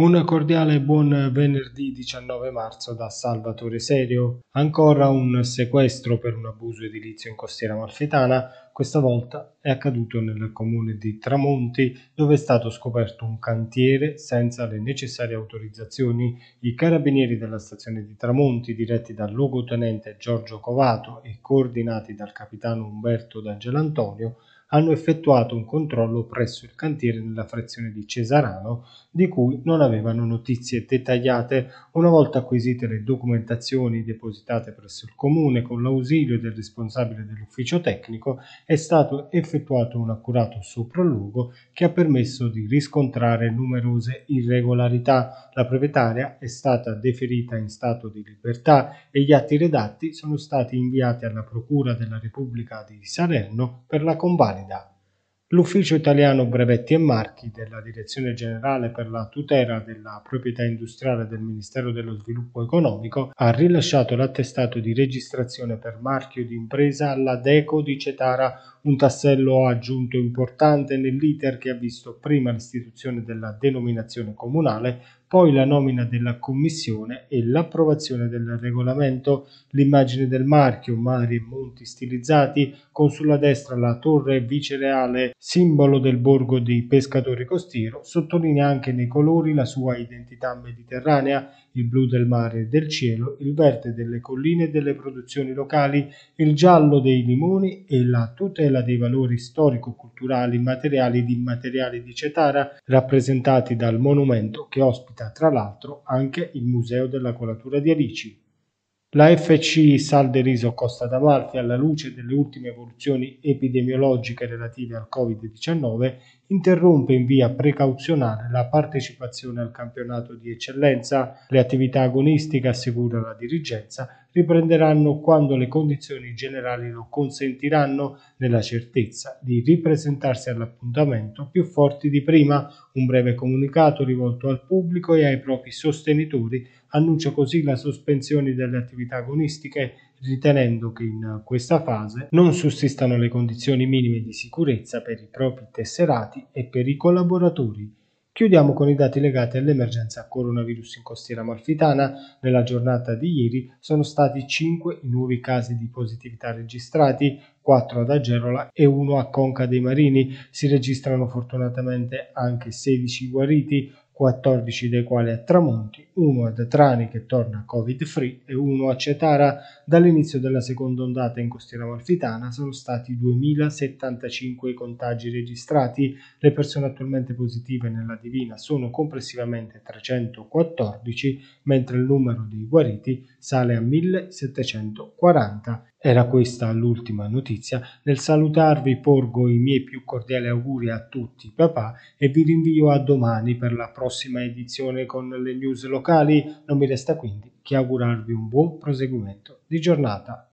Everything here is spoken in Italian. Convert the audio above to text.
Un cordiale buon venerdì 19 marzo da Salvatore Serio. Ancora un sequestro per un abuso edilizio in costiera malfitana. Questa volta è accaduto nel comune di Tramonti, dove è stato scoperto un cantiere senza le necessarie autorizzazioni. I carabinieri della stazione di Tramonti, diretti dal luogotenente Giorgio Covato e coordinati dal capitano Umberto D'Angelantonio, hanno effettuato un controllo presso il cantiere nella frazione di Cesarano, di cui non avevano notizie dettagliate. Una volta acquisite le documentazioni depositate presso il comune con l'ausilio del responsabile dell'ufficio tecnico, è stato effettuato un accurato sopralluogo che ha permesso di riscontrare numerose irregolarità. La proprietaria è stata deferita in stato di libertà e gli atti redatti sono stati inviati alla Procura della Repubblica di Salerno per la convalida valida. L'Ufficio italiano brevetti e marchi della Direzione generale per la tutela della proprietà industriale del Ministero dello Sviluppo Economico ha rilasciato l'attestato di registrazione per marchio di impresa alla Deco di Cetara, un tassello aggiunto importante nell'iter che ha visto prima l'istituzione della denominazione comunale, poi la nomina della commissione e l'approvazione del regolamento. L'immagine del marchio, mari e monti stilizzati, con sulla destra la torre vicereale, simbolo del borgo dei pescatori costiero, sottolinea anche nei colori la sua identità mediterranea, il blu del mare e del cielo, il verde delle colline e delle produzioni locali, il giallo dei limoni e la tutela dei valori storico-culturali, materiali ed immateriali di Cetara, rappresentati dal monumento che ospita ospita tra l'altro anche il Museo della Colatura di Alici. La FC Sal de Riso Costa d'Amalfi, alla luce delle ultime evoluzioni epidemiologiche relative al Covid-19, interrompe in via precauzionale la partecipazione al campionato di eccellenza. Le attività agonistiche, assicura la dirigenza, riprenderanno quando le condizioni generali lo consentiranno, nella certezza di ripresentarsi all'appuntamento più forti di prima. Un breve comunicato rivolto al pubblico e ai propri sostenitori annuncia così la sospensione delle attività agonistiche ritenendo che in questa fase non sussistano le condizioni minime di sicurezza per i propri tesserati e per i collaboratori. Chiudiamo con i dati legati all'emergenza coronavirus in costiera malfitana. Nella giornata di ieri sono stati 5 i nuovi casi di positività registrati, 4 ad Agerola e 1 a Conca dei Marini. Si registrano fortunatamente anche 16 guariti, 14 dei quali a Tramonti, uno ad Trani che torna covid-free e uno a Cetara. Dall'inizio della seconda ondata in costiera malfitana sono stati 2075 i contagi registrati. Le persone attualmente positive nella Divina sono complessivamente 314, mentre il numero dei guariti sale a 1740. Era questa l'ultima notizia. Nel salutarvi porgo i miei più cordiali auguri a tutti papà e vi rinvio a domani per la prossima edizione con le news locali. Non mi resta quindi che augurarvi un buon proseguimento di giornata.